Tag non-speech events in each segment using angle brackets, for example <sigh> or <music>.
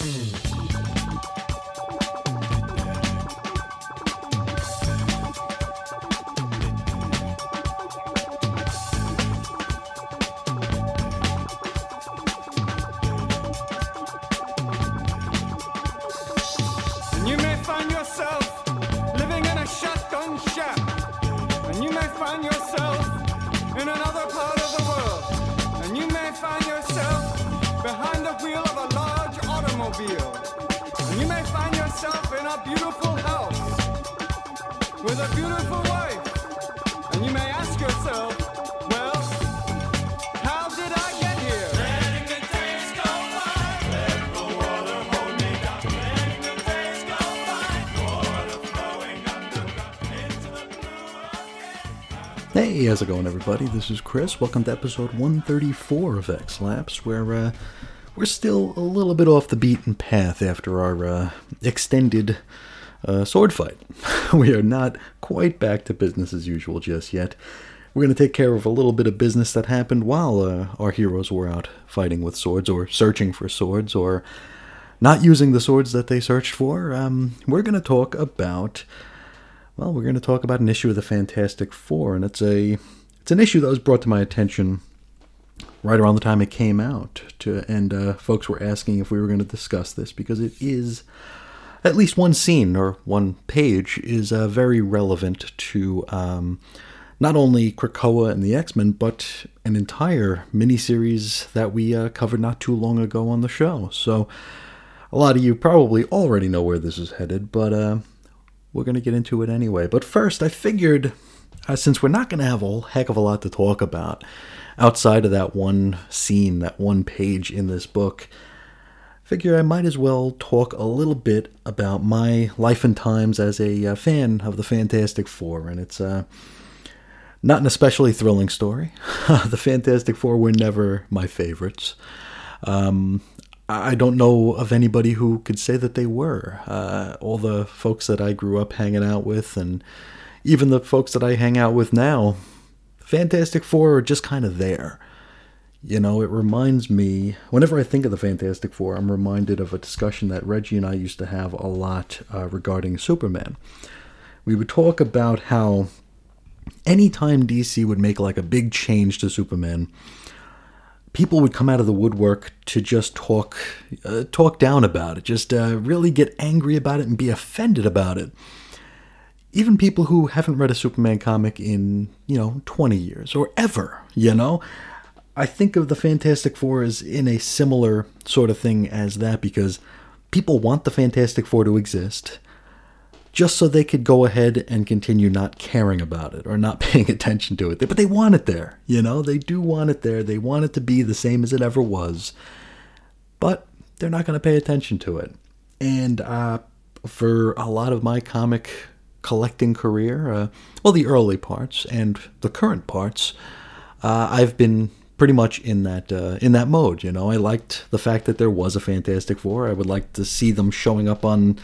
Mm-hmm. Hey, how's it going, everybody? This is Chris. Welcome to episode 134 of X Lapsed, where uh, we're still a little bit off the beaten path after our uh, extended uh, sword fight. <laughs> we are not quite back to business as usual just yet. We're going to take care of a little bit of business that happened while uh, our heroes were out fighting with swords, or searching for swords, or not using the swords that they searched for. Um, we're going to talk about well, we're going to talk about an issue of the Fantastic Four, and it's a it's an issue that was brought to my attention right around the time it came out. To and uh, folks were asking if we were going to discuss this because it is at least one scene or one page is uh, very relevant to um, not only Krakoa and the X Men, but an entire miniseries that we uh, covered not too long ago on the show. So a lot of you probably already know where this is headed, but uh, we're going to get into it anyway. But first, I figured uh, since we're not going to have a heck of a lot to talk about outside of that one scene, that one page in this book, figure I might as well talk a little bit about my life and times as a uh, fan of the Fantastic Four. And it's uh, not an especially thrilling story. <laughs> the Fantastic Four were never my favorites. Um, I don't know of anybody who could say that they were. Uh, all the folks that I grew up hanging out with, and even the folks that I hang out with now, Fantastic Four are just kind of there. You know, it reminds me, whenever I think of the Fantastic Four, I'm reminded of a discussion that Reggie and I used to have a lot uh, regarding Superman. We would talk about how anytime DC would make like a big change to Superman, people would come out of the woodwork to just talk uh, talk down about it, just uh, really get angry about it and be offended about it. Even people who haven't read a Superman comic in, you know, 20 years or ever, you know? I think of the Fantastic Four as in a similar sort of thing as that because people want the Fantastic Four to exist just so they could go ahead and continue not caring about it or not <laughs> paying attention to it. But they want it there, you know? They do want it there. They want it to be the same as it ever was. But they're not going to pay attention to it. And uh, for a lot of my comic collecting career, uh, well, the early parts and the current parts, uh, I've been pretty much in that uh, in that mode. You know, I liked the fact that there was a Fantastic Four. I would like to see them showing up on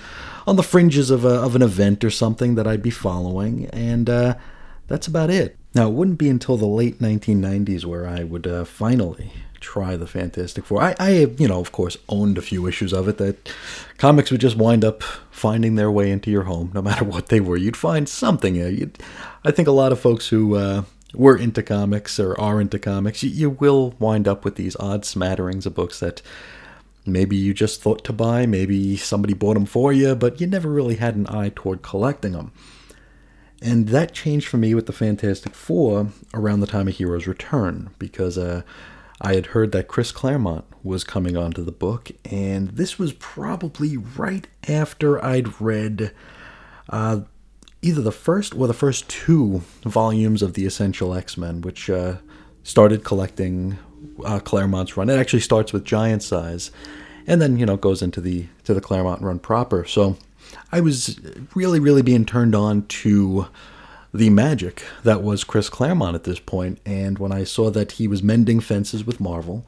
on the fringes of a, of an event or something that I'd be following, and uh, that's about it. Now, it wouldn't be until the late 1990s where I would uh, finally try the Fantastic Four. I, I, you know, of course, owned a few issues of it that comics would just wind up finding their way into your home, no matter what they were. You'd find something. I think a lot of folks who uh, were into comics or are into comics, you, you will wind up with these odd smatterings of books that maybe you just thought to buy, maybe somebody bought them for you, but you never really had an eye toward collecting them. And that changed for me with the Fantastic Four around the time of Heroes Return, because uh, I had heard that Chris Claremont was coming onto the book, and this was probably right after I'd read uh, either the first or the first two volumes of the Essential X Men, which uh, started collecting uh, Claremont's run. It actually starts with Giant Size, and then you know goes into the to the Claremont run proper. So I was really, really being turned on to the magic that was Chris Claremont at this point, and when I saw that he was mending fences with Marvel,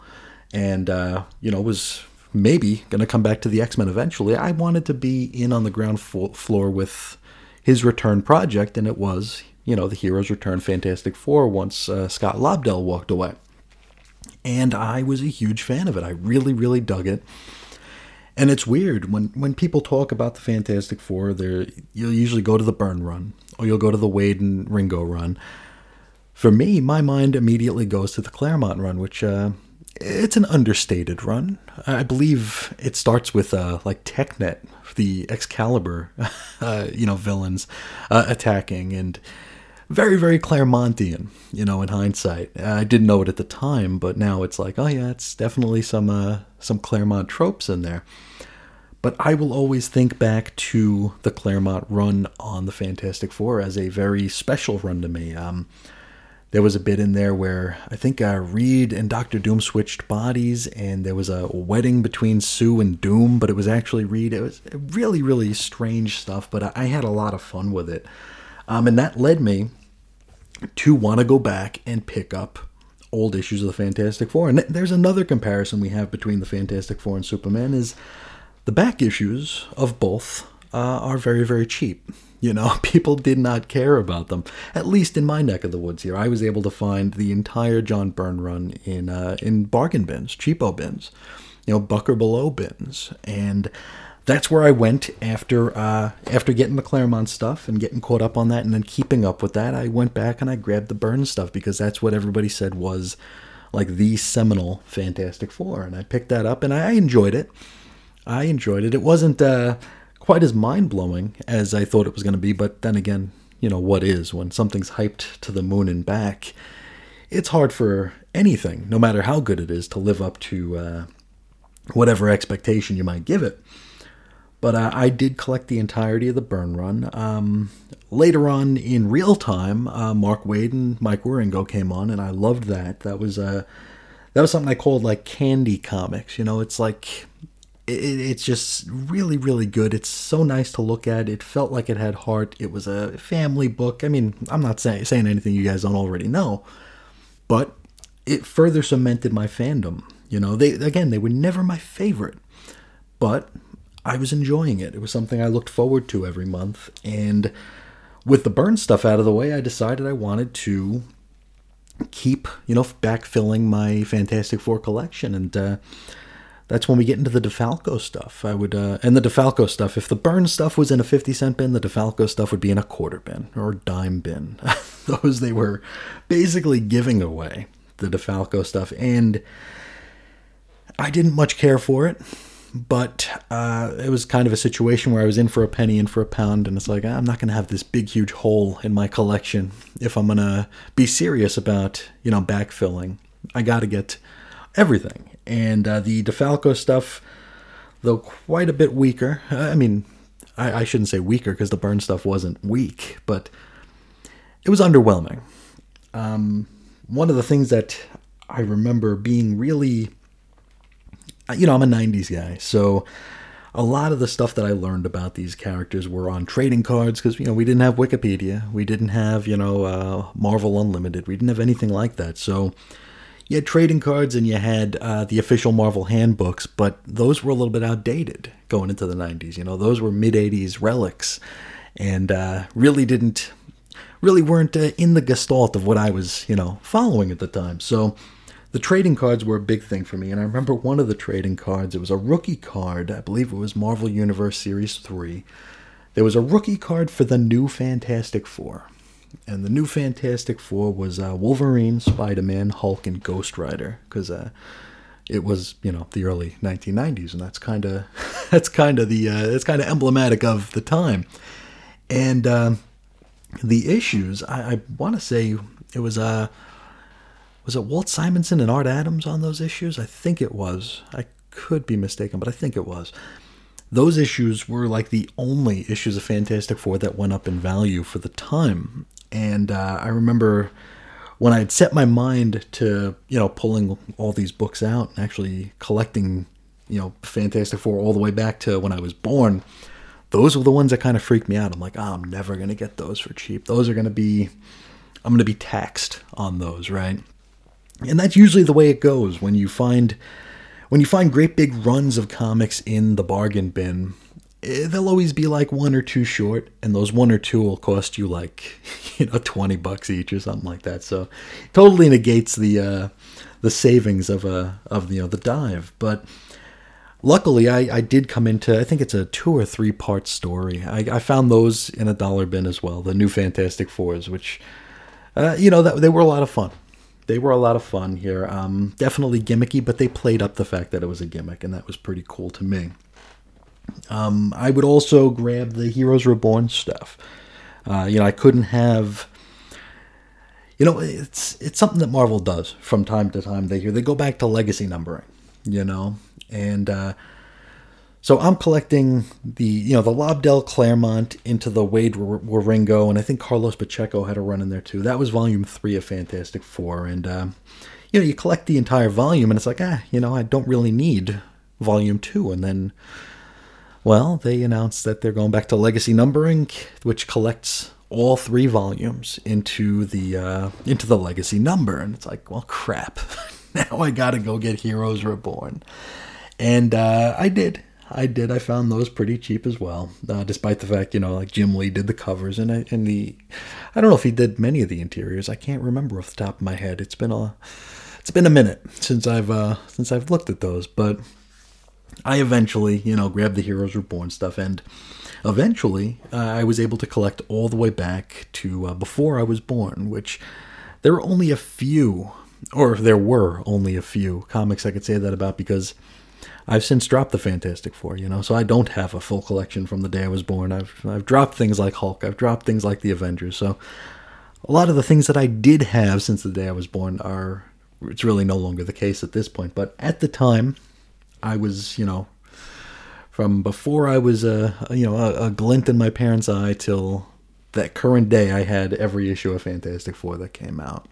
and uh, you know was maybe going to come back to the X Men eventually, I wanted to be in on the ground floor with his return project, and it was, you know, the Heroes Return Fantastic Four once uh, Scott Lobdell walked away. And I was a huge fan of it. I really, really dug it. And it's weird when when people talk about the Fantastic Four, they you'll usually go to the Byrne run or you'll go to the Waid and Ringo run. For me, my mind immediately goes to the Claremont run, which uh, it's an understated run. I believe it starts with uh, like TechNet, the Excalibur, <laughs> uh, you know, villains uh, attacking, and very, very Claremontian, you know, in hindsight. I didn't know it at the time, but now it's like, oh yeah, it's definitely some uh, some Claremont tropes in there. But I will always think back to the Claremont run on the Fantastic Four as a very special run to me. Um, there was a bit in there where I think uh, Reed and Doctor Doom switched bodies, and there was a wedding between Sue and Doom, but it was actually Reed. It was really, really strange stuff, but I had a lot of fun with it. Um, and that led me to want to go back and pick up old issues of the Fantastic Four. And there's another comparison we have between the Fantastic Four and Superman is the back issues of both uh, are very, very cheap. You know, <laughs> people did not care about them. At least in my neck of the woods here, I was able to find the entire John Byrne run in uh, in bargain bins, cheapo bins, you know, buck or below bins, and that's where I went after uh, after getting the Claremont stuff and getting caught up on that, and then keeping up with that. I went back and I grabbed the Byrne stuff because that's what everybody said was like the seminal Fantastic Four, and I picked that up and I enjoyed it. I enjoyed it. It wasn't uh, quite as mind blowing as I thought it was going to be, but then again, you know what is when something's hyped to the moon and back. It's hard for anything, no matter how good it is, to live up to uh, whatever expectation you might give it. But uh, I did collect the entirety of the Byrne run. Um, later on in real time, uh, Mark Waid and Mike Wieringo came on, and I loved that. That was uh, that was something I called like candy comics. You know, it's like it's just really, really good. It's so nice to look at. It felt like it had heart. It was a family book. I mean, I'm not say, saying anything you guys don't already know, but it further cemented my fandom. You know, they again, they were never my favorite, but I was enjoying it. It was something I looked forward to every month. And with the Byrne stuff out of the way, I decided I wanted to keep, you know, backfilling my Fantastic Four collection. And uh, that's when we get into the DeFalco stuff. I would, uh, and the DeFalco stuff, if the Byrne stuff was in a 50 cent bin, the DeFalco stuff would be in a quarter bin or dime bin. <laughs> Those they were basically giving away, the DeFalco stuff. And I didn't much care for it but uh, it was kind of a situation where I was in for a penny, in for a pound, and it's like I'm not going to have this big, huge hole in my collection if I'm going to be serious about you know backfilling. I got to get everything, and uh, the DeFalco stuff, though quite a bit weaker. I mean, I, I shouldn't say weaker because the Byrne stuff wasn't weak, but it was underwhelming. Um, one of the things that I remember being really you know, I'm a 90s guy, so a lot of the stuff that I learned about these characters were on trading cards because, you know, we didn't have Wikipedia. We didn't have, you know, uh, Marvel Unlimited. We didn't have anything like that. So you had trading cards and you had uh, the official Marvel handbooks, but those were a little bit outdated going into the 90s. You know, those were mid 80s relics and uh, really didn't, really weren't uh, in the gestalt of what I was, you know, following at the time. So, the trading cards were a big thing for me. And I remember one of the trading cards, it was a rookie card. I believe it was Marvel Universe Series 3. There was a rookie card for the new Fantastic Four. And the new Fantastic Four was uh, Wolverine, Spider Man, Hulk, and Ghost Rider. Because uh, it was, you know, the early 1990s. And that's kind of <laughs> that's kind of the uh, that's kind of emblematic of the time. And uh, the issues, I, I want to say it was. Uh, was it Walt Simonson and Art Adams on those issues? I think it was. I could be mistaken, but I think it was. Those issues were like the only issues of Fantastic Four that went up in value for the time. And uh, I remember when I had set my mind to, you know, pulling all these books out and actually collecting, you know, Fantastic Four all the way back to when I was born, those were the ones that kind of freaked me out. I'm like, oh, I'm never going to get those for cheap. Those are going to be, I'm going to be taxed on those, right? And that's usually the way it goes when you find when you find great big runs of comics in the bargain bin. Eh, they'll always be like one or two short, and those one or two will cost you like <laughs> you know twenty bucks each or something like that. So totally negates the uh, the savings of a of you know the dive. But luckily, I, I did come into, I think it's a two or three part story. I, I found those in a dollar bin as well, the new Fantastic Fours, which, uh, you know, that, they were a lot of fun. They were a lot of fun here. Um, definitely gimmicky, but they played up the fact that it was a gimmick, and that was pretty cool to me. Um, I would also grab the Heroes Reborn stuff. Uh, you know, I couldn't have. You know, it's it's something that Marvel does from time to time. They they go back to legacy numbering. You know, and uh, so I'm collecting the you know the Lobdell Claremont into the Waid Wieringo, and I think Carlos Pacheco had a run in there too. That was volume three of Fantastic Four, and uh, you know you collect the entire volume, and it's like ah you know I don't really need volume two, and then well, they announced that they're going back to legacy numbering, which collects all three volumes into the uh, into the legacy number, and it's like, well, crap. <laughs> now I got to go get Heroes Reborn, and uh, I did. I did. I found those pretty cheap as well, uh, despite the fact you know, like Jim Lee did the covers and I, and the, I don't know if he did many of the interiors. I can't remember off the top of my head. It's been a, it's been a minute since I've uh, since I've looked at those, but I eventually, you know, grabbed the Heroes Reborn stuff, and eventually uh, I was able to collect all the way back to uh, before I was born, which there were only a few, or there were only a few comics I could say that about because I've since dropped the Fantastic Four, you know, so I don't have a full collection from the day I was born. I've I've dropped things like Hulk, I've dropped things like the Avengers, so a lot of the things that I did have since the day I was born are it's really no longer the case at this point. But at the time, I was, you know, from before I was a you know a, a, glint in my parents' eye till that current day, I had every issue of Fantastic Four that came out,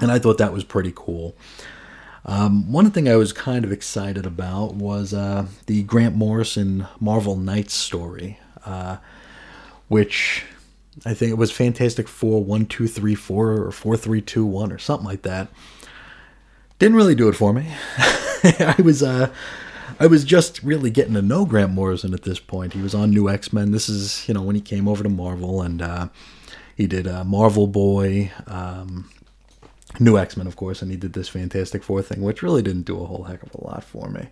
and I thought that was pretty cool. Um, one thing I was kind of excited about was uh, the Grant Morrison Marvel Knights story, uh, which I think it was Fantastic Four one two three four or four three two one or something like that. Didn't really do it for me. <laughs> I was uh, I was just really getting to know Grant Morrison at this point. He was on New X Men. This is you know when he came over to Marvel and uh, he did uh, Marvel Boy, um, New X Men of course, and he did this Fantastic Four thing, which really didn't do a whole heck of a lot for me.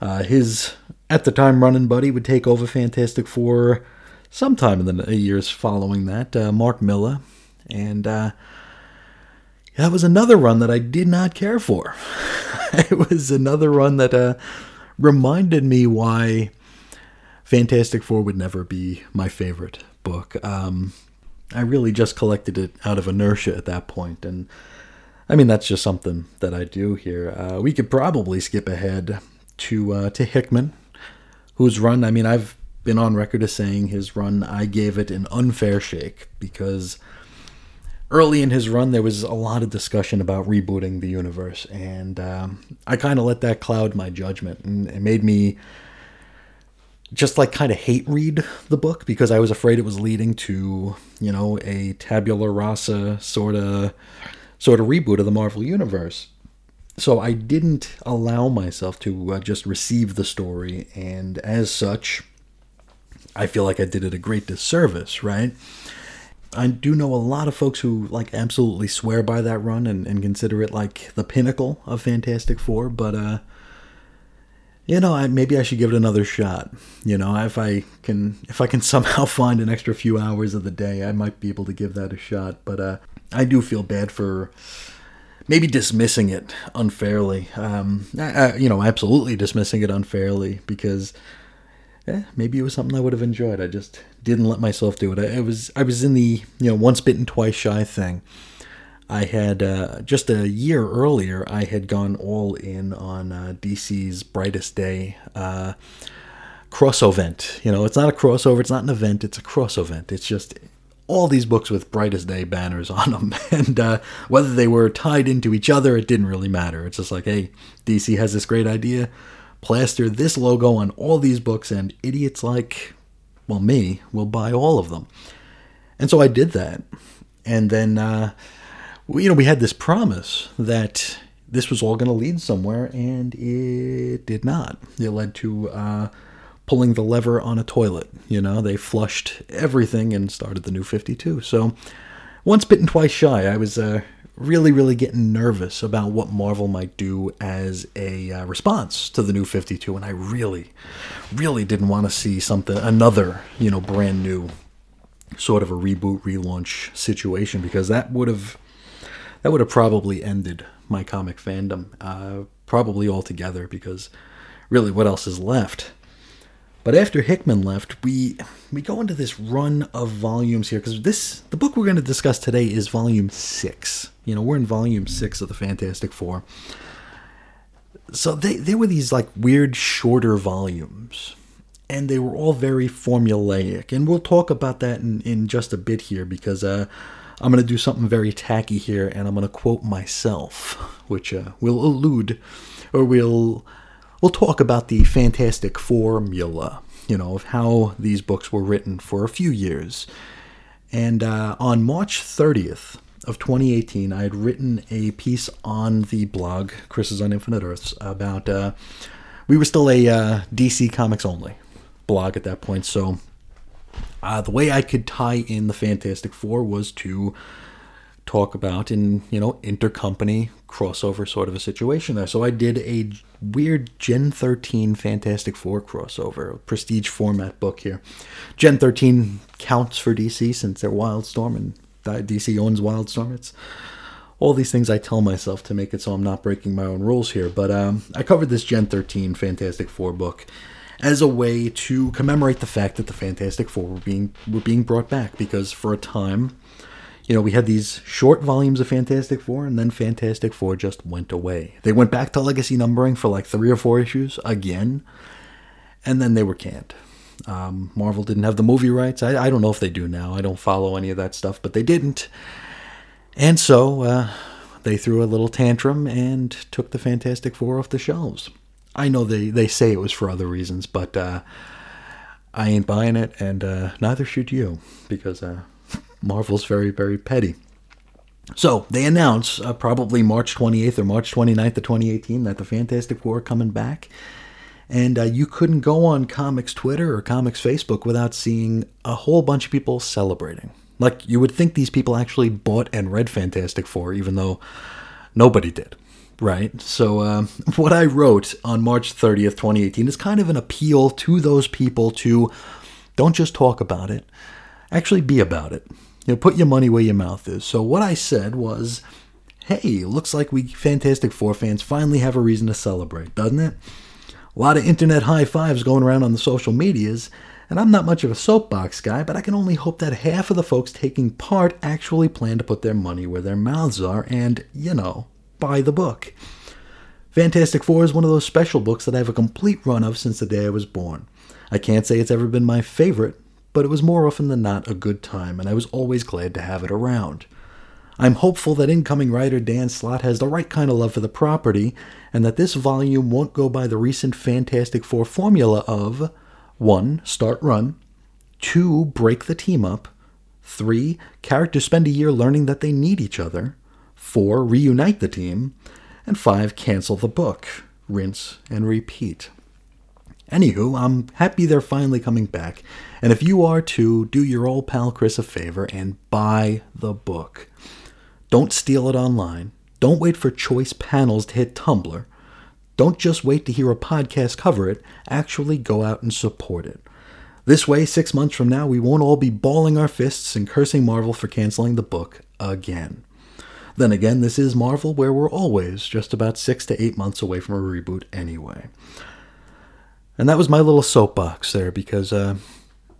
Uh, his at the time running buddy would take over Fantastic Four sometime in the years following that. Uh, Mark Millar and uh, that was another run that I did not care for. <laughs> it was another run that uh, reminded me why Fantastic Four would never be my favorite book. Um, I really just collected it out of inertia at that point, and I mean that's just something that I do here. Uh, we could probably skip ahead to uh, to Hickman, whose run. I mean, I've been on record as saying his run. I gave it an unfair shake because early in his run, there was a lot of discussion about rebooting the universe, and um, I kind of let that cloud my judgment, and it made me just like kind of hate read the book because I was afraid it was leading to you know a tabula rasa sort of sort of reboot of the Marvel universe. So I didn't allow myself to uh, just receive the story, and as such, I feel like I did it a great disservice, right? I do know a lot of folks who like absolutely swear by that run and, and consider it like the pinnacle of Fantastic Four, but uh you know, I, maybe I should give it another shot. You know, if I can if I can <laughs> somehow find an extra few hours of the day, I might be able to give that a shot, but uh I do feel bad for maybe dismissing it unfairly. Um, I, I, you know, absolutely dismissing it unfairly because yeah, maybe it was something I would have enjoyed. I just didn't let myself do it. I, I was I was in the you know once bitten twice shy thing. I had uh, just a year earlier. I had gone all in on uh, DC's Brightest Day uh, cross event. You know, it's not a crossover. It's not an event. It's a cross event. It's just all these books with Brightest Day banners <laughs> on them, and uh, whether they were tied into each other, it didn't really matter. It's just like, hey, DC has this great idea plaster this logo on all these books, and idiots like, well, me, will buy all of them. And so I did that. And then, uh, you know, we had this promise that this was all going to lead somewhere, and it did not. It led to uh, pulling the lever on a toilet. You know, they flushed everything and started the new 52. So once bitten, twice shy. I was uh, really, really getting nervous about what Marvel might do as a uh, response to the new 52, and I really, really didn't want to see something, another, you know, brand new sort of a reboot, relaunch situation because that would have, that would have probably ended my comic fandom, uh, probably altogether because really, what else is left? But after Hickman left, we we go into this run of volumes here because this the book we're going to discuss today is volume six. You know, we're in volume six of the Fantastic Four. So they they were these like weird shorter volumes, and they were all very formulaic. And we'll talk about that in in just a bit here because uh, I'm going to do something very tacky here, and I'm going to quote myself, which uh, will allude or will we'll talk about the fantastic formula, you know, of how these books were written for a few years. And uh, on March 30th of 2018, I had written a piece on the blog, Chris's on Infinite Earths, about. Uh, we were still a uh, DC Comics only blog at that point, so uh, the way I could tie in the Fantastic Four was to talk about in you know intercompany crossover sort of a situation there. So I did a weird Gen 13 Fantastic Four crossover, prestige format book here. Gen 13 counts for DC since they're Wildstorm and DC owns Wildstorm. It's all these things I tell myself to make it so I'm not breaking my own rules here. But um, I covered this Gen 13 Fantastic Four book as a way to commemorate the fact that the Fantastic Four were being were being brought back because for a time you know, we had these short volumes of Fantastic Four, and then Fantastic Four just went away. They went back to legacy numbering for like three or four issues again, and then they were canned. Um, Marvel didn't have the movie rights. I, I, don't know if they do now. I don't follow any of that stuff, but they didn't. And so uh, they threw a little tantrum and took the Fantastic Four off the shelves. I know they, they say it was for other reasons, but uh, I ain't buying it, and uh, neither should you, because uh, Marvel's very, very petty. So they announce uh, probably March 28th or March 29th of 2018 that the Fantastic Four are coming back. And uh, you couldn't go on comics Twitter or comics Facebook without seeing a whole bunch of people celebrating. Like you would think these people actually bought and read Fantastic Four, even though nobody did. Right? So, uh, <laughs> what I wrote on March 30th, 2018 is kind of an appeal to those people to don't just talk about it, actually be about it. You know, put your money where your mouth is. So what I said was, hey, looks like we Fantastic Four fans finally have a reason to celebrate, doesn't it? A lot of internet high fives going around on the social medias, and I'm not much of a soapbox guy, but I can only hope that half of the folks taking part actually plan to put their money where their mouths are and, you know, buy the book. Fantastic Four is one of those special books that I have a complete run of since the day I was born. I can't say it's ever been my favorite, but it was more often than not a good time, and I was always glad to have it around. I'm hopeful that incoming writer Dan Slott has the right kind of love for the property, and that this volume won't go by the recent Fantastic Four formula of 1. Start run, 2. Break the team up, 3. Characters spend a year learning that they need each other, 4. Reunite the team, and 5. Cancel the book, rinse and repeat. Anywho, I'm happy they're finally coming back, and if you are too, do your old pal Chris a favor and buy the book. Don't steal it online. Don't wait for choice panels to hit Tumblr. Don't just wait to hear a podcast cover it, actually go out and support it. This way, six months from now, we won't all be balling our fists and cursing Marvel for canceling the book again. Then again, this is Marvel, where we're always just about six to eight months away from a reboot anyway. And that was my little soapbox there because uh,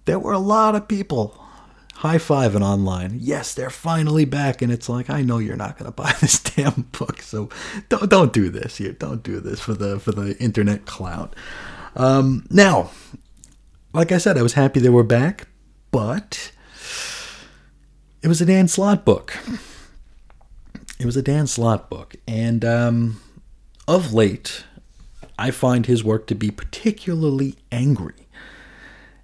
there were a lot of people high fiving online. Yes, they're finally back, and it's like I know you're not going to buy <laughs> this damn book, so don't don't do this here. Don't do this for the for the internet clout. Um, now, like I said, I was happy they were back, but it was a Dan Slott book. It was a Dan Slott book, and um, of late, I find his work to be particularly angry.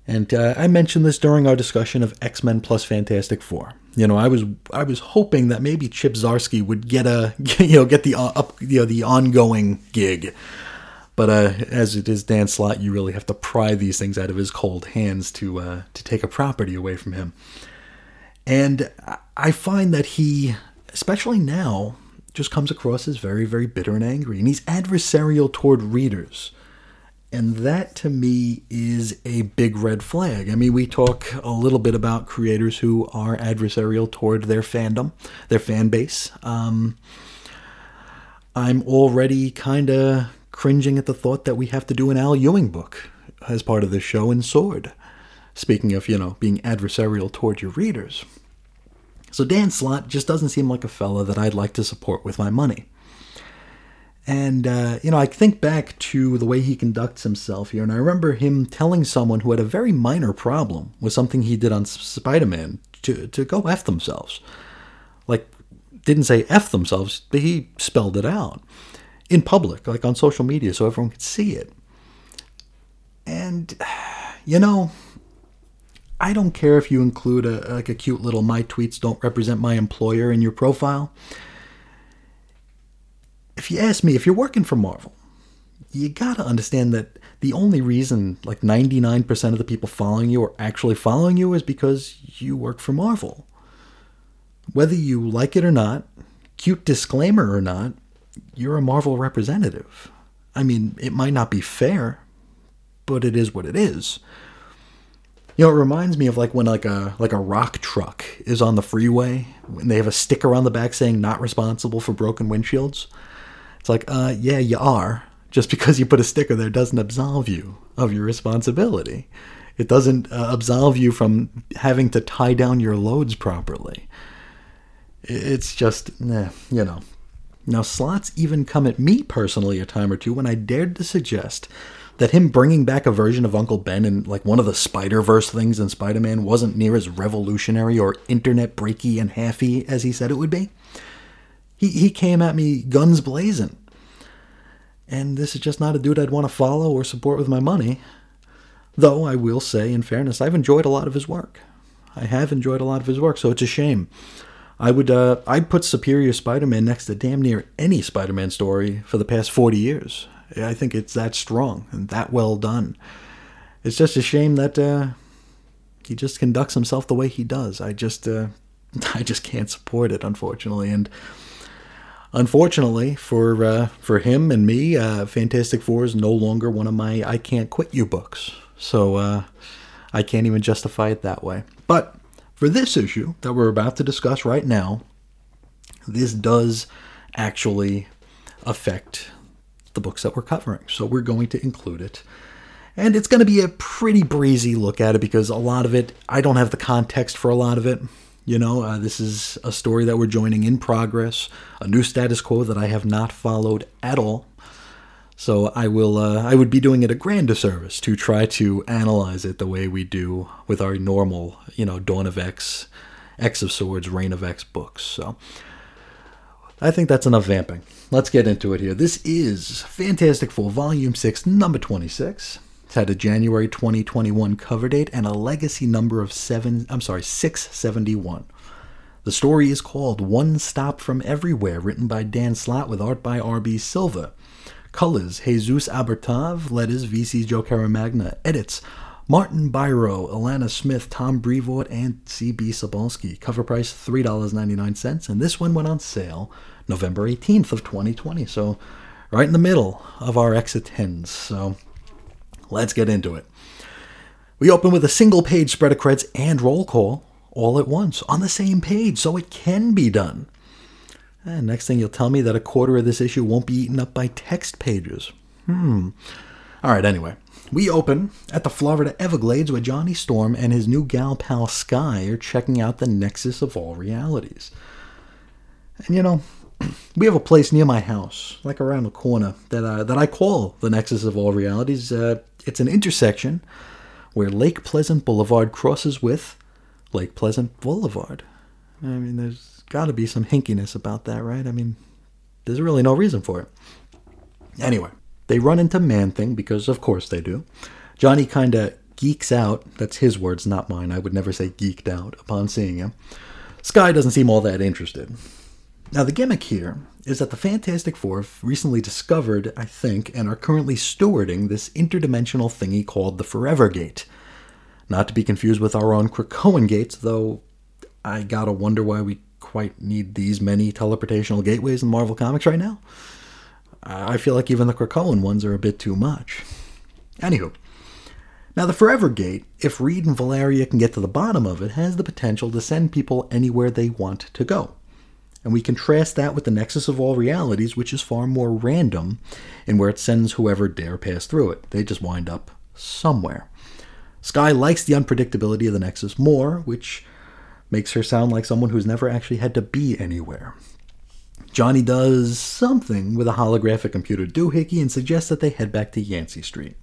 And uh, I mentioned this during our discussion of X Men plus Fantastic Four. You know, I was I was hoping that maybe Chip Zdarsky would get a <laughs> you know get the uh, up you know the ongoing gig, but uh, as it is Dan Slott, you really have to pry these things out of his cold hands to uh, to take a property away from him. And I find that he, especially now, just comes across as very, very bitter and angry. And he's adversarial toward readers. And that to me is a big red flag. I mean, we talk a little bit about creators who are adversarial toward their fandom, their fan base. Um, I'm already kind of cringing at the thought that we have to do an Al Ewing book as part of this show in Sword. Speaking of, you know, being adversarial toward your readers. So Dan Slott just doesn't seem like a fella that I'd like to support with my money. And, uh, you know, I think back to the way he conducts himself here, and I remember him telling someone who had a very minor problem with something he did on Spider Man to, to go F themselves. Like, didn't say F themselves, but he spelled it out in public, like on social media, so everyone could see it. And, <sighs> you know, I don't care if you include a, like a cute little my tweets don't represent my employer in your profile if you ask me, if you're working for Marvel, you gotta understand that the only reason like 99% of the people following you are actually following you is because you work for Marvel. Whether you like it or not, cute disclaimer or not, you're a Marvel representative. I mean, it might not be fair, but it is what it is. You know, it reminds me of like when like a like a rock truck is on the freeway when they have a sticker on the back saying not responsible for broken windshields. It's like, uh, yeah, you are. Just because you put a sticker there doesn't absolve you of your responsibility. It doesn't uh, absolve you from having to tie down your loads properly. It's just, eh, you know. Now, Slott's even come at me personally a time or two when I dared to suggest that him bringing back a version of Uncle Ben and like one of the Spider Verse things in Spider Man wasn't near as revolutionary or internet breaky and halfy as he said it would be. He, he came at me guns blazing. And this is just not a dude I'd want to follow or support with my money. Though I will say, in fairness, I've enjoyed a lot of his work. I have enjoyed a lot of his work, so it's a shame. I would uh, I'd put Superior Spider-Man next to damn near any Spider-Man story for the past 40 years. I think it's that strong and that well done. It's just a shame that uh, he just conducts himself the way he does. I just uh, <laughs> I just can't support it, unfortunately, and Unfortunately for uh, for him and me, uh, Fantastic Four is no longer one of my I can't quit you books. So uh, I can't even justify it that way. But for this issue that we're about to discuss right now, this does actually affect the books that we're covering. So we're going to include it. And it's going to be a pretty breezy look at it because a lot of it, I don't have the context for a lot of it. You know, uh, this is a story that we're joining in progress, a new status quo that I have not followed at all. So I will, uh, I would be doing it a grand disservice to try to analyze it the way we do with our normal, you know, Dawn of X, X of Swords, Reign of X books. So I think that's enough vamping. Let's get into it here. This is Fantastic Four, Volume 6, Number 26. It's had a January 2021 cover date and a legacy number of 7 I'm sorry, 671. The story is called One Stop from Everywhere, written by Dan Slott with art by R.B. Silva. Colors Jesus Aburtov, letters VC Joe Caramagna, edits Martin Biro, Alana Smith, Tom Brevoort, and C.B. Cebulski. Cover price $3.99, and this one went on sale November 18th of 2020, so right in the middle of our exit 10s. So Let's get into it. We open with a single page spread of credits and roll call all at once on the same page, so it can be done. And next thing you'll tell me that a quarter of this issue won't be eaten up by text pages. Hmm. All right, anyway. We open at the Florida Everglades where Johnny Storm and his new gal pal Sky are checking out the nexus of all realities. And you know, <clears throat> we have a place near my house, like around the corner, that uh, that I call the nexus of all realities. Uh, it's an intersection where Lake Pleasant Boulevard crosses with Lake Pleasant Boulevard. I mean, there's got to be some hinkiness about that, right? I mean, there's really no reason for it. Anyway, they run into Man Thing because, of course, they do. Johnny kind of geeks out. That's his words, not mine. I would never say geeked out upon seeing him. Skye doesn't seem all that interested. Now, the gimmick here is that the Fantastic Four have recently discovered, I think, and are currently stewarding this interdimensional thingy called the Forever Gate. Not to be confused with our own Krakoan gates, though I gotta wonder why we quite need these many teleportational gateways in Marvel Comics right now. I feel like even the Krakoan ones are a bit too much. Anywho, now the Forever Gate, if Reed and Valeria can get to the bottom of it, has the potential to send people anywhere they want to go. And we contrast that with the Nexus of All Realities, which is far more random in where it sends whoever dare pass through it. They just wind up somewhere. Sky likes the unpredictability of the Nexus more, which makes her sound like someone who's never actually had to be anywhere. Johnny does something with a holographic computer doohickey and suggests that they head back to Yancey Street.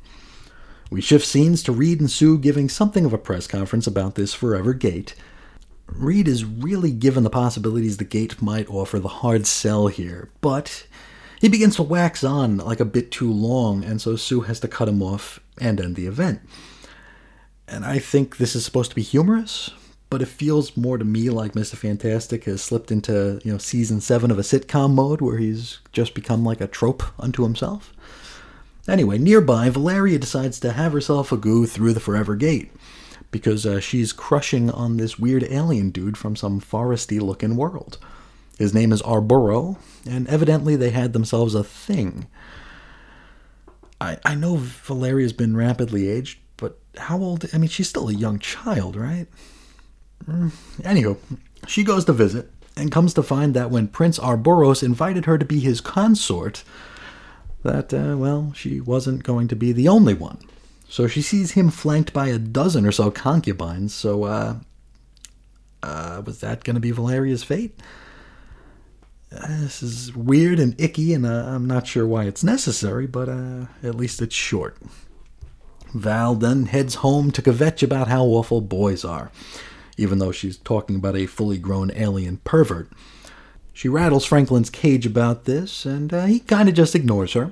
We shift scenes to Reed and Sue giving something of a press conference about this forever gate, Reed is really given the possibilities the gate might offer the hard sell here, but he begins to wax on like a bit too long, and so Sue has to cut him off and end the event. And I think this is supposed to be humorous, but it feels more to me like Mr. Fantastic has slipped into, you know, season 7 of a sitcom mode where he's just become like a trope unto himself. Anyway, nearby, Valeria decides to have herself a goo through the Forever Gate because uh, she's crushing on this weird alien dude from some foresty looking world. His name is Arboro, and evidently they had themselves a thing. I, I know Valeria's been rapidly aged, but how old? I mean, she's still a young child, right? Mm, anywho, she goes to visit and comes to find that when Prince Arboros invited her to be his consort, that, uh, well, she wasn't going to be the only one. So she sees him flanked by a dozen or so concubines. So, uh, uh, was that going to be Valeria's fate? Uh, this is weird and icky, and uh, I'm not sure why it's necessary, but uh, at least it's short. Val then heads home to kvetch about how awful boys are, even though she's talking about a fully grown alien pervert. She rattles Franklin's cage about this, and uh, he kind of just ignores her.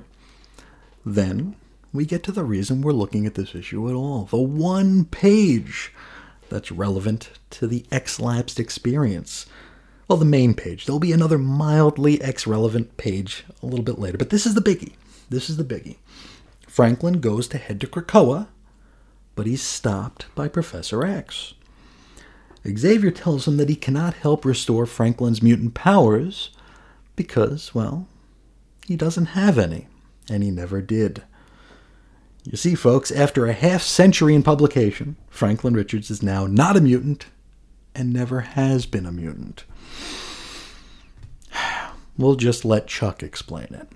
Then we get to the reason we're looking at this issue at all. The one page that's relevant to the X lapsed experience. Well, the main page. There'll be another mildly X relevant page a little bit later, but this is the biggie. This is the biggie. Franklin goes to head to Krakoa, but he's stopped by Professor X. Xavier tells him that he cannot help restore Franklin's mutant powers because, well, he doesn't have any, and he never did. You see, folks, after a half century in publication, Franklin Richards is now not a mutant and never has been a mutant. <sighs> We'll just let Chuck explain it.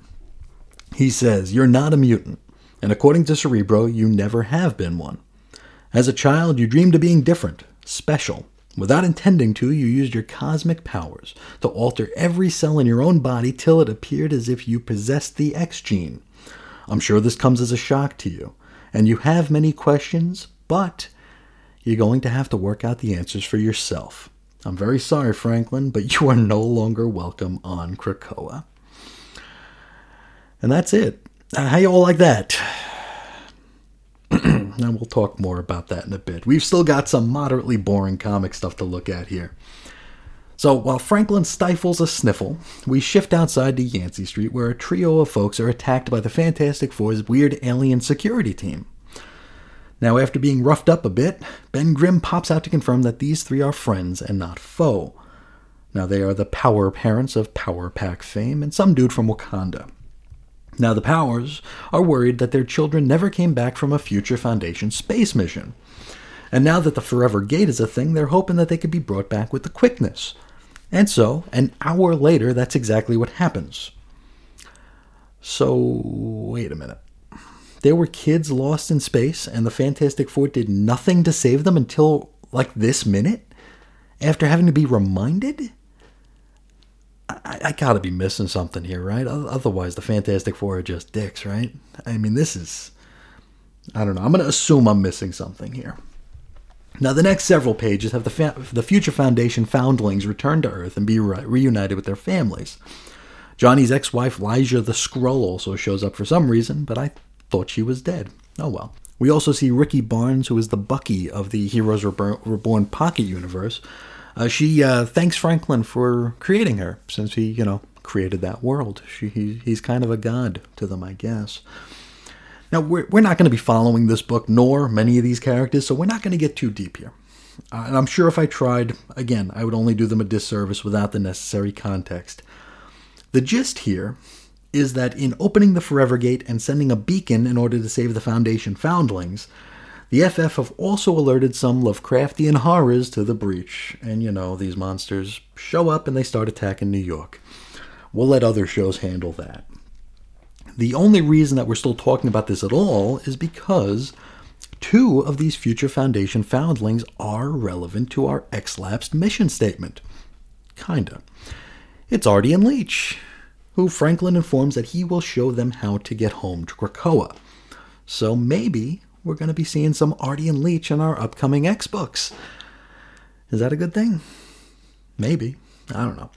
He says, You're not a mutant, and according to Cerebro, you never have been one. As a child, you dreamed of being different, special. Without intending to, you used your cosmic powers to alter every cell in your own body till it appeared as if you possessed the X gene. I'm sure this comes as a shock to you, and you have many questions, but you're going to have to work out the answers for yourself. I'm very sorry, Franklin, but you are no longer welcome on Krakoa. And that's it. How you all like that? <clears throat> and we'll talk more about that in a bit. We've still got some moderately boring comic stuff to look at here. So while Franklin stifles a sniffle, we shift outside to Yancey Street where a trio of folks are attacked by the Fantastic Four's weird alien security team. Now, after being roughed up a bit, Ben Grimm pops out to confirm that these three are friends and not foe. Now, they are the Power parents of Power Pack fame and some dude from Wakanda. Now, the Powers are worried that their children never came back from a future Foundation space mission. And now that the Forever Gate is a thing, they're hoping that they could be brought back with the quickness. And so, an hour later, that's exactly what happens. So, wait a minute. There were kids lost in space, and the Fantastic Four did nothing to save them until, like, this minute? After having to be reminded? I, I gotta be missing something here, right? Otherwise, the Fantastic Four are just dicks, right? I mean, this is. I don't know. I'm gonna assume I'm missing something here. Now, the next several pages have the, fa- the Future Foundation foundlings return to Earth and be re- reunited with their families. Johnny's ex wife, Lyja the Skrull, also shows up for some reason, but I thought she was dead. Oh well. We also see Rikki Barnes, who is the Bucky of the Heroes Reborn Pocket Universe. Uh, she uh, thanks Franklin for creating her, since he, you know, created that world. She, he, he's kind of a god to them, I guess. Now, we're, we're not going to be following this book, nor many of these characters, so we're not going to get too deep here. Uh, and I'm sure if I tried, again, I would only do them a disservice without the necessary context. The gist here is that in opening the Forever Gate and sending a beacon in order to save the Foundation foundlings, the FF have also alerted some Lovecraftian horrors to the breach. And you know, these monsters show up and they start attacking New York. We'll let other shows handle that. The only reason that we're still talking about this at all is because two of these future Foundation foundlings are relevant to our X-Lapsed mission statement. Kinda. It's Artie and Leech, who Franklin informs that he will show them how to get home to Krakoa. So maybe we're going to be seeing some Artie and Leech in our upcoming X books. Is that a good thing? Maybe. I don't know.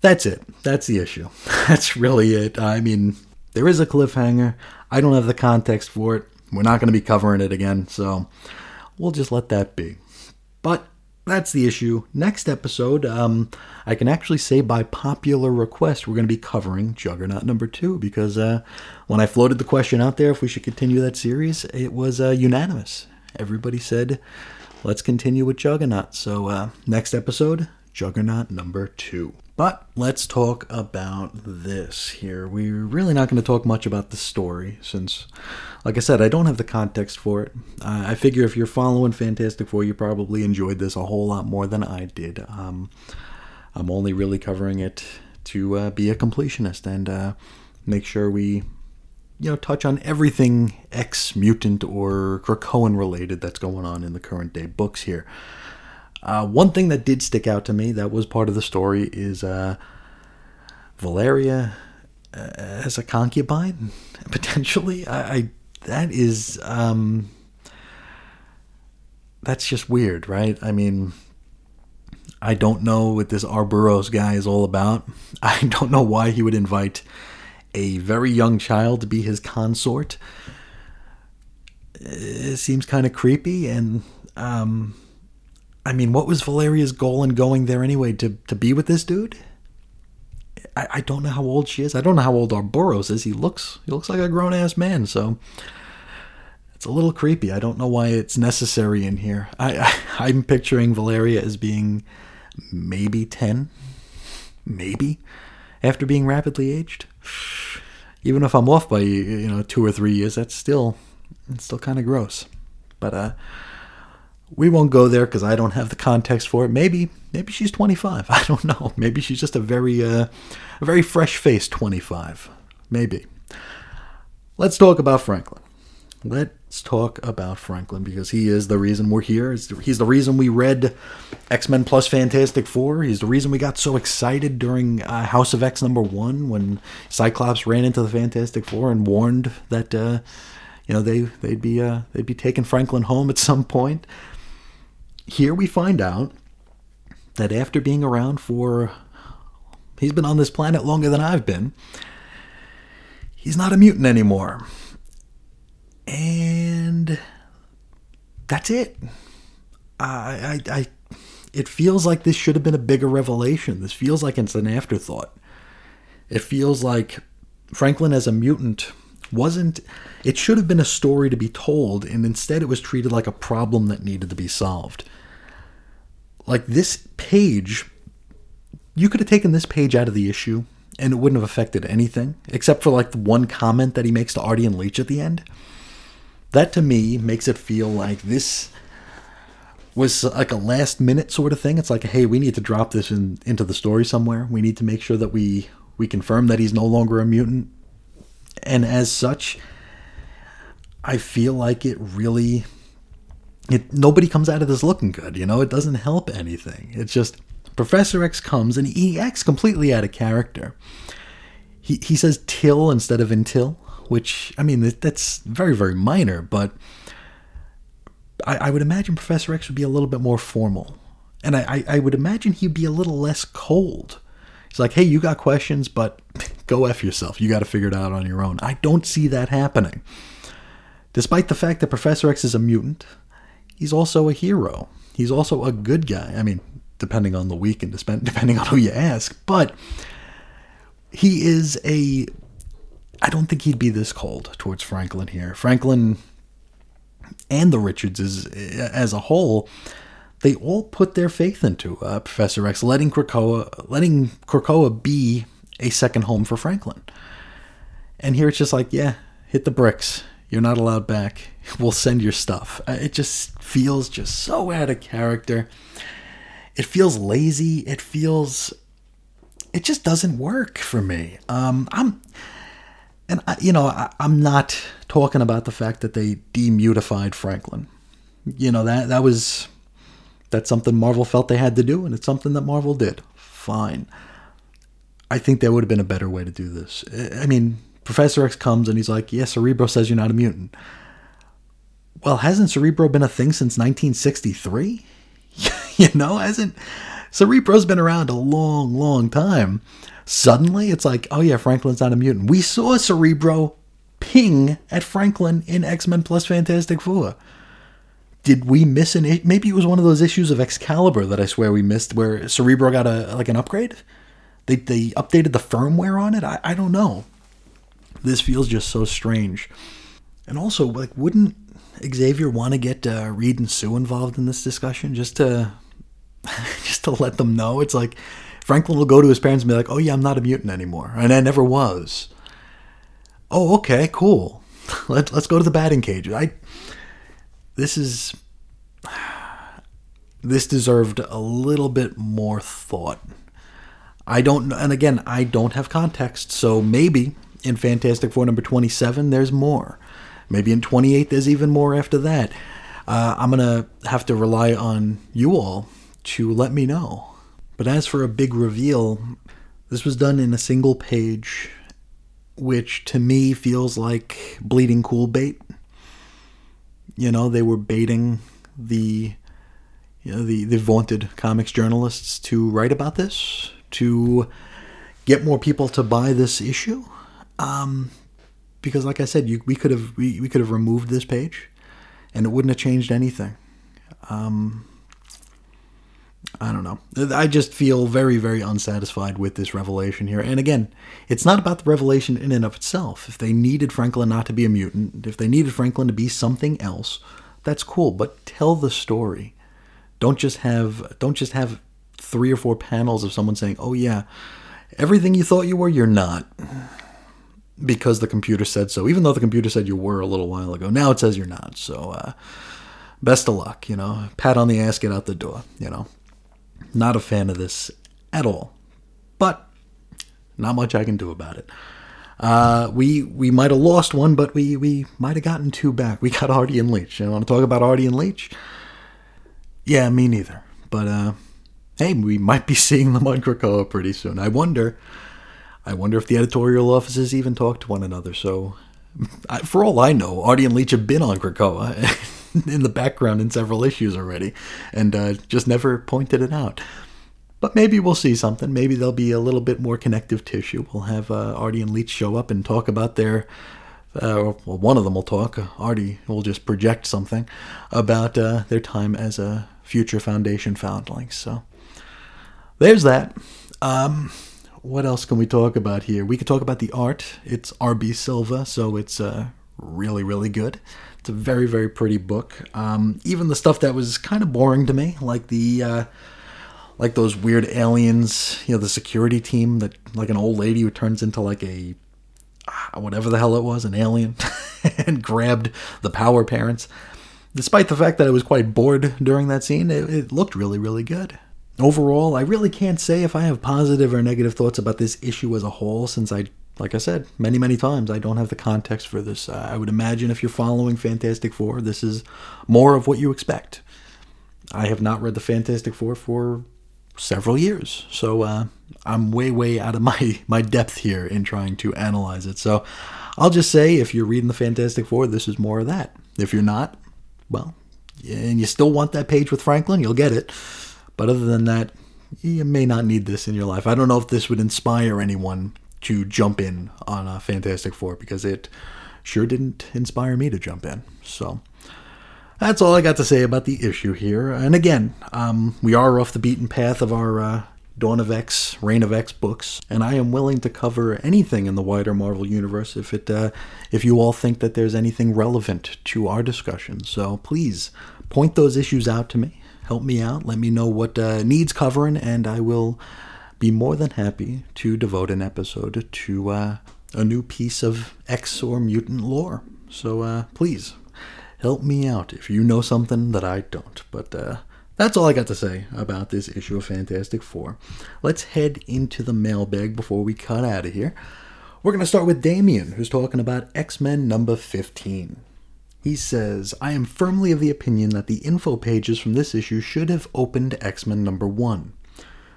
That's it. That's the issue. <laughs> That's really it. I mean, there is a cliffhanger. I don't have the context for it. We're not going to be covering it again, so we'll just let that be. But that's the issue. Next episode, um, I can actually say by popular request, we're going to be covering Juggernaut number two because uh, when I floated the question out there if we should continue that series, it was uh, unanimous. Everybody said, let's continue with Juggernaut. So, uh, next episode, Juggernaut number two. But let's talk about this here. We're really not going to talk much about the story since, like I said, I don't have the context for it. Uh, I figure if you're following Fantastic Four, you probably enjoyed this a whole lot more than I did. Um, I'm only really covering it to uh, be a completionist and uh, make sure we, you know, touch on everything X mutant or Krakoan related that's going on in the current day books here. Uh, one thing that did stick out to me that was part of the story is uh, Valeria uh, as a concubine, <laughs> potentially. I, I that is um, that's just weird, right? I mean, I don't know what this Arburos guy is all about. <laughs> I don't know why he would invite a very young child to be his consort. It seems kind of creepy, and um, I mean, what was Valeria's goal in going there anyway? To to be with this dude? I, I don't know how old she is. I don't know how old Arburos is. He looks he looks like a grown ass man, so it's a little creepy. I don't know why it's necessary in here. I, I I'm picturing Valeria as being maybe ten, maybe after being rapidly aged. Even if I'm off by you know two or three years, that's still it's still kind of gross. But uh we won't go there because I don't have the context for it. Maybe, maybe she's 25. <laughs> I don't know. Maybe she's just a very, uh, a very fresh faced 25. Maybe. Let's talk about Franklin. Let's talk about Franklin because he is the reason we're here. He's the reason we read X Men plus Fantastic Four. He's the reason we got so excited during uh, House of X number one when Cyclops ran into the Fantastic Four and warned that uh, you know they they'd be uh, they'd be taking Franklin home at some point here we find out that after being around for he's been on this planet longer than I've been, he's not a mutant anymore. And that's it. I, I, I, it feels like this should have been a bigger revelation. This feels like it's an afterthought. It feels like Franklin as a mutant wasn't it should have been a story to be told and instead it was treated like a problem that needed to be solved like this page you could have taken this page out of the issue and it wouldn't have affected anything except for like the one comment that he makes to Artie and Leech at the end. That to me makes it feel like this was like a last minute sort of thing. It's like, hey, we need to drop this in, into the story somewhere. We need to make sure that we we confirm that he's no longer a mutant. And as such, I feel like it really it nobody comes out of this looking good, you know, it doesn't help anything. It's just Professor X comes and he acts completely out of character. He he says till instead of until, which I mean that's very very minor, but I, I would imagine Professor X would be a little bit more formal, and I, I, I would imagine he'd be a little less cold. He's like, hey, you got questions, but <laughs> go f yourself. You got to figure it out on your own. I don't see that happening. Despite the fact that Professor X is a mutant, he's also a hero. He's also a good guy. I mean, depending on the week and <laughs> depending on who you ask, but he is a. I don't think he'd be this cold towards Franklin here. Franklin and the Richardses as a whole, they all put their faith into uh, Professor X, letting Krakoa, letting Krakoa be a second home for Franklin. And here it's just like, yeah, hit the bricks. You're not allowed back. <laughs> We'll send your stuff. Uh, it just feels just so out of character. It feels lazy. It feels. It just doesn't work for me. Um, I'm, and I, you know, I, I'm not talking about the fact that they demutified Franklin. You know that that was that's something Marvel felt they had to do, and it's something that Marvel did. Fine. I think there would have been a better way to do this. I mean, Professor X comes and he's like, "Yes, yeah, Cerebro says you're not a mutant." Well, hasn't Cerebro been a thing since 1963? <laughs> you know, hasn't Cerebro's been around a long, long time. Suddenly, it's like, oh yeah, Franklin's not a mutant. We saw Cerebro ping at Franklin in X Men Plus Fantastic Four. Did we miss an? Maybe it was one of those issues of Excalibur that I swear we missed, where Cerebro got a like an upgrade. They they updated the firmware on it. I, I don't know. This feels just so strange. And also, like, wouldn't Xavier want to get uh, Reed and Sue involved in this discussion just to <laughs> just to let them know? It's like Franklin will go to his parents and be like, "Oh yeah, I'm not a mutant anymore, and I never was." Oh, okay, cool. <laughs> Let, let's go to the batting cage. I this is this deserved a little bit more thought. I don't, and again, I don't have context, so maybe in Fantastic Four number 27, there's more. Maybe in 28, there's even more after that. Uh, I'm going to have to rely on you all to let me know. But as for a big reveal, this was done in a single page, which to me feels like bleeding cool bait. You know, they were baiting the you know, the, the vaunted comics journalists to write about this, to get more people to buy this issue. Um, because, like I said, you, we could have we, we could have removed this page, and it wouldn't have changed anything. Um, I don't know. I just feel very, very unsatisfied with this revelation here. And again, it's not about the revelation in and of itself. If they needed Franklin not to be a mutant, if they needed Franklin to be something else, that's cool. But tell the story. Don't just have don't just have three or four panels of someone saying, "Oh yeah, everything you thought you were, you're not." Because the computer said so, even though the computer said you were a little while ago. Now it says you're not. So, uh, best of luck, you know. Pat on the ass, get out the door, you know. Not a fan of this at all. But not much I can do about it. Uh, we we might have lost one, but we we might have gotten two back. We got Artie and Leech. You want to talk about Artie and Leech? Yeah, me neither. But uh, hey, we might be seeing them on Krakoa pretty soon. I wonder. I wonder if the editorial offices even talk to one another. So, for all I know, Artie and Leech have been on Krakoa. <laughs> <laughs> in the background in several issues already, and uh, just never pointed it out. But maybe we'll see something. Maybe there'll be a little bit more connective tissue. We'll have uh, Artie and Leech show up and talk about their. Uh, well, one of them will talk. Artie will just project something about uh, their time as a future Foundation foundling. So there's that. Um, what else can we talk about here? We could talk about the art. It's RB Silva, so it's uh, really, really good. It's a very, very pretty book. Um, even the stuff that was kind of boring to me, like the uh, like those weird aliens, you know, the security team that like an old lady who turns into like a uh, whatever the hell it was, an alien, <laughs> and grabbed the power parents. Despite the fact that I was quite bored during that scene, it, it looked really, really good. Overall, I really can't say if I have positive or negative thoughts about this issue as a whole, since I like I said many, many times, I don't have the context for this. Uh, I would imagine if you're following Fantastic Four, this is more of what you expect. I have not read the Fantastic Four for several years, so uh, I'm way, way out of my, <laughs> my depth here in trying to analyze it. So I'll just say if you're reading the Fantastic Four, this is more of that. If you're not, well, and you still want that page with Franklin, you'll get it. But other than that, you may not need this in your life. I don't know if this would inspire anyone to jump in on a Fantastic Four because it sure didn't inspire me to jump in. So that's all I got to say about the issue here. And again, um, we are off the beaten path of our uh, Dawn of X, Reign of X books, and I am willing to cover anything in the wider Marvel universe if it uh, if you all think that there's anything relevant to our discussion. So please point those issues out to me. Help me out. Let me know what uh, needs covering, and I will be more than happy to devote an episode to uh, a new piece of X or mutant lore. So uh, please help me out if you know something that I don't. But uh, that's all I got to say about this issue of Fantastic Four. Let's head into the mailbag before we cut out of here. We're going to start with Damien, who's talking about X Men number 15. He says, I am firmly of the opinion that the info pages from this issue should have opened X Men number 1.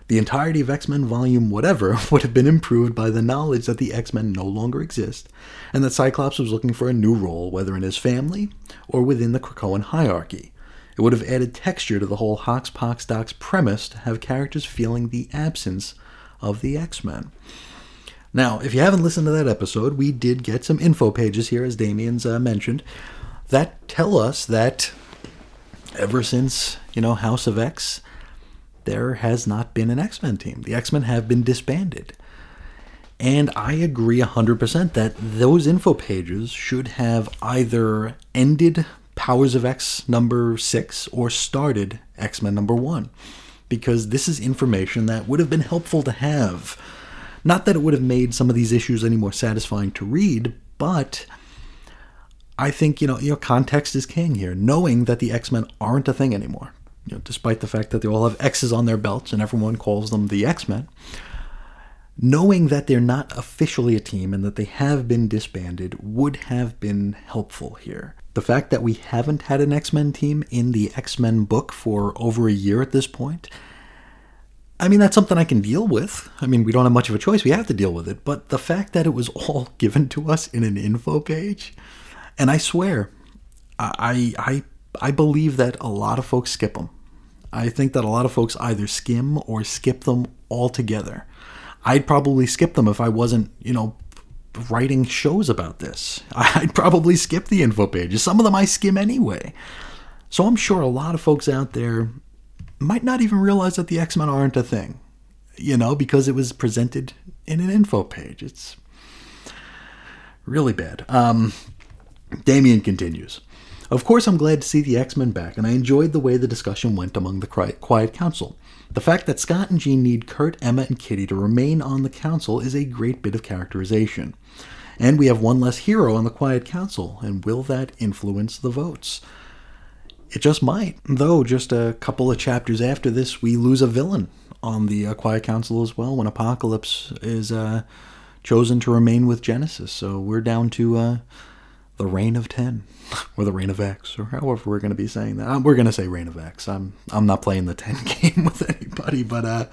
The entirety of X Men Volume whatever <laughs> would have been improved by the knowledge that the X Men no longer exist, and that Cyclops was looking for a new role, whether in his family or within the Krakoan hierarchy. It would have added texture to the whole Hox Pox Dox premise to have characters feeling the absence of the X Men. Now, if you haven't listened to that episode, we did get some info pages here, as Damien's uh, mentioned, that tell us that ever since, you know, House of X, there has not been an X Men team. The X Men have been disbanded. And I agree 100% that those info pages should have either ended Powers of X number 6 or started X Men number 1. Because this is information that would have been helpful to have. Not that it would have made some of these issues any more satisfying to read, but I think, you know, you know, context is king here. Knowing that the X Men aren't a thing anymore you know, despite the fact that they all have X's on their belts and everyone calls them the X Men, knowing that they're not officially a team and that they have been disbanded would have been helpful here. The fact that we haven't had an X Men team in the X Men book for over a year at this point, I mean, that's something I can deal with. I mean, we don't have much of a choice, we have to deal with it. But the fact that it was <laughs> all given to us in an info page, and I swear, I, I, I believe that a lot of folks skip them. I think that a lot of folks either skim or skip them altogether. I'd probably skip them if I wasn't, you know, writing shows about this. <laughs> I'd probably skip the info pages. Some of them I skim anyway. So I'm sure a lot of folks out there might not even realize that the X Men aren't a thing, you know, because it was presented in an info page. It's really bad. Um, Damien continues. Of course, I'm glad to see the X Men back, and I enjoyed the way the discussion went among the Quiet Council. The fact that Scott and Jean need Kurt, Emma, and Kitty to remain on the council is a great bit of characterization. And we have one less hero on the Quiet Council, and will that influence the votes? It just might, though just a couple of chapters after this, we lose a villain on the uh, Quiet Council as well when Apocalypse is uh, chosen to remain with Genesis. So we're down to uh, the reign of 10 or the reign of X or however we're going to be saying that. We're going to say reign of X. I'm I'm not playing the 10 <laughs> game with anybody, but uh,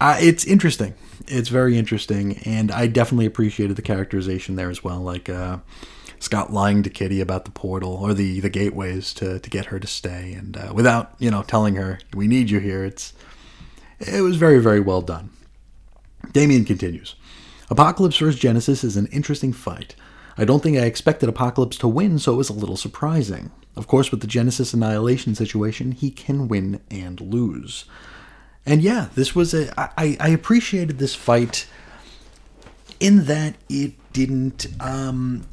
uh, it's interesting. It's very interesting, and I definitely appreciated the characterization there as well. Like uh, Scott lying to Kitty about the portal or the the gateways to to get her to stay, and uh, without you know telling her we need you here. It's it was very very well done. Damien continues. Apocalypse vs. Genesis is an interesting fight. I don't think I expected Apocalypse to win, so it was a little surprising. Of course, with the Genesis Annihilation situation, he can win and lose. And yeah, this was a. I, I appreciated this fight in that it didn't. Um,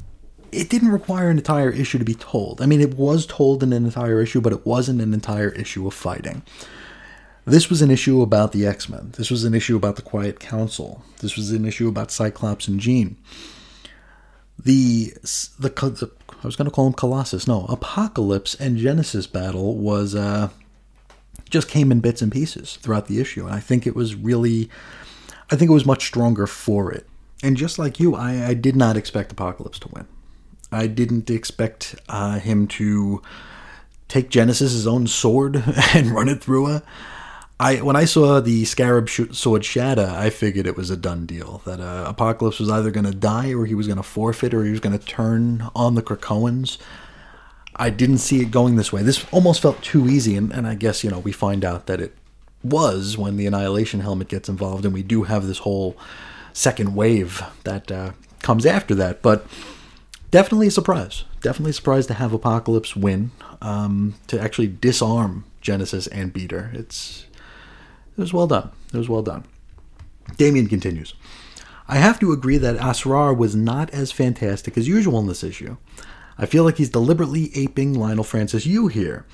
it didn't require an entire issue to be told. I mean, it was told in an entire issue, but it wasn't an entire issue of fighting. This was an issue about the X Men. This was an issue about the Quiet Council. This was an issue about Cyclops and Jean the the, the I was going to call him Colossus. No, Apocalypse and Genesis battle was uh, just came in bits and pieces throughout the issue, and I think it was really, I think it was much stronger for it. And just like you, I, I did not expect Apocalypse to win. I didn't expect uh, him to take Genesis's own sword <laughs> and run it through a I when I saw the Scarab sh- Sword shatter, I figured it was a done deal. That uh, Apocalypse was either going to die, or he was going to forfeit, or he was going to turn on the Krakoans. I didn't see it going this way. This almost felt too easy, and, and I guess you know we find out that it was when the Annihilation Helmet gets involved, and we do have this whole second wave that uh, comes after that. But definitely a surprise. Definitely a surprise to have Apocalypse win, um, to actually disarm Genesis and Beater. It's it was well done. It was well done. Damien continues. I have to agree that Asrar was not as fantastic as usual in this issue. I feel like he's deliberately aping Leinil Francis Yu here.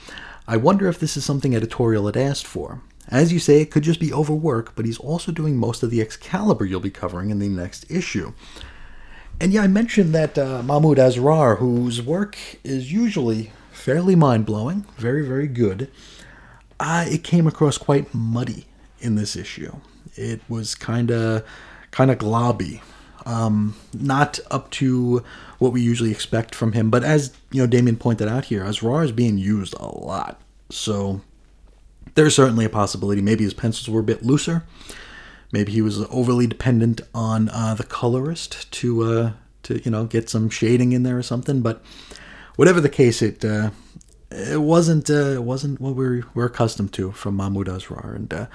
I wonder if this is something editorial had asked for. As you say, it could just be overwork, but he's also doing most of the Excalibur you'll be covering in the next issue. And yeah, I mentioned that uh, Mahmoud Asrar, whose work is usually fairly mind blowing, very, very good, uh, it came across quite muddy in this issue. It was kind of kind of globby, um, not up to what we usually expect from him. But as you know, Damien pointed out here, Asrar is being used a lot, so there's certainly a possibility maybe his pencils were a bit looser. Maybe he was overly dependent on uh, the colorist to uh, to you know get some shading in there or something. But whatever the case, it uh, it wasn't uh, it wasn't what we're we're accustomed to from Mahmoud Asrar, and uh,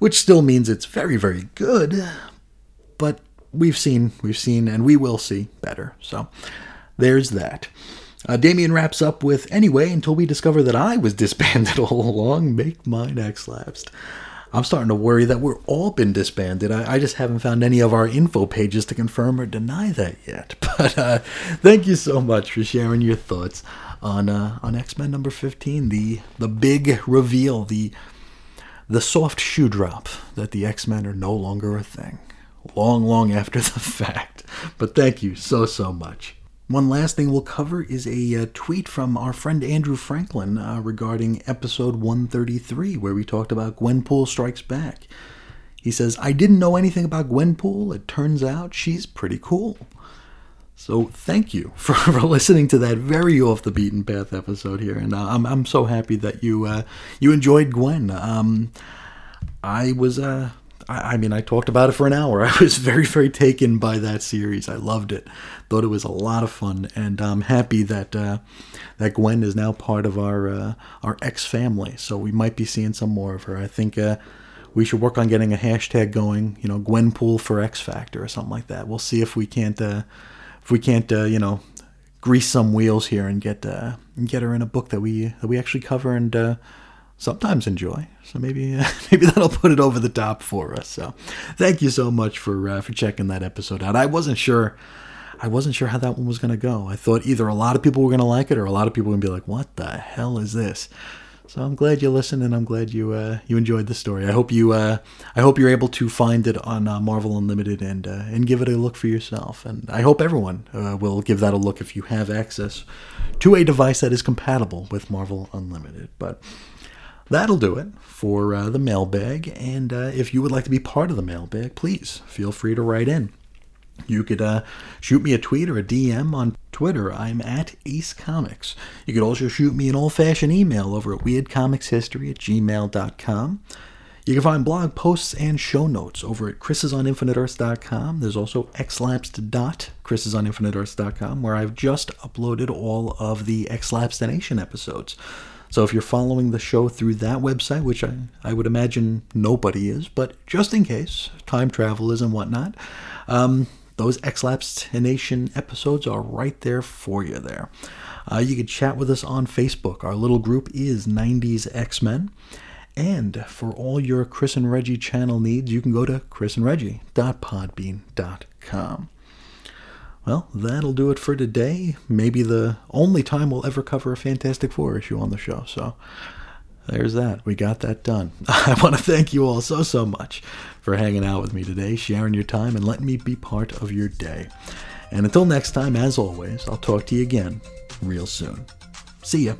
which still means it's very very good. But we've seen we've seen and we will see better. So there's that. Uh, Damien wraps up with anyway until we discover that I was disbanded <laughs> all along. Make mine X lapsed. I'm starting to worry that we're all been disbanded. I, I, just haven't found any of our info pages to confirm or deny that yet. <laughs> But uh, thank you so much for sharing your thoughts on uh, on X Men number 15, the the big reveal, the the soft shoe drop that the X Men are no longer a thing. Long, long after <laughs> the fact. But thank you so so much. One last thing we'll cover is a uh, tweet from our friend Andrew Franklin uh, regarding episode 133, where we talked about Gwenpool Strikes Back. He says, I didn't know anything about Gwenpool. It turns out she's pretty cool. So thank you <laughs> for, for listening to that very off the beaten path episode here, and uh, I'm I'm so happy that you uh, you enjoyed Gwen. Um, I was uh, I, I, mean I talked about it for an hour. <laughs> I was very very taken by that series. I loved it thought it was a lot of fun, and I'm happy that uh, that Gwen is now part of our uh, our X family. So we might be seeing some more of her. I think uh, we should work on getting a hashtag going. You know, Gwenpool for X Factor or something like that. We'll see if we can't uh, we can't uh, you know grease some wheels here and get uh, get her in a book that we that we actually cover and sometimes enjoy. So maybe uh, <laughs> maybe that'll put it over the top for us. So thank you so much for uh, for checking that episode out. I wasn't sure I wasn't sure how that one was going to go. I thought either a lot of people were going to like it or a lot of people were going to be like, "What the hell is this?" So I'm glad you listened, and I'm glad you uh, you enjoyed the story. I hope you uh, I hope you're able to find it on uh, Marvel Unlimited and uh, and give it a look for yourself. And I hope everyone uh, will give that a look if you have access to a device that is compatible with Marvel Unlimited. But that'll do it for uh, the mailbag. And if you would like to be part of the mailbag, please feel free to write in. You could uh, shoot me a tweet or a DM on Twitter. I'm at Ace Comics. You could also shoot me an old fashioned email over at weirdcomicshistory at gmail.com. You can find blog posts and show notes over at chrisisoninfiniteearths.com. There's also xlapsed.chrisisoninfiniteearths.com where I've just uploaded all of the Xlapsed Nation episodes. So if you're following the show through that website, which I, I would imagine nobody is, but just in case, time travel is and whatnot, um, those X-Lapsed Nation episodes are right there for you there. Uh, you can chat with us on Facebook. Our little group is 90s X-Men. And for all your Chris and Reggie channel needs, you can go to chrisandreggie.podbean.com. Well, that'll do it for today. Maybe the only time we'll ever cover a Fantastic Four issue on the show. So there's that. We got that done. <laughs> I want to thank you all so, so much for hanging out with me today, sharing your time, and letting me be part of your day. And until next time, as always, I'll talk to you again real soon. See ya.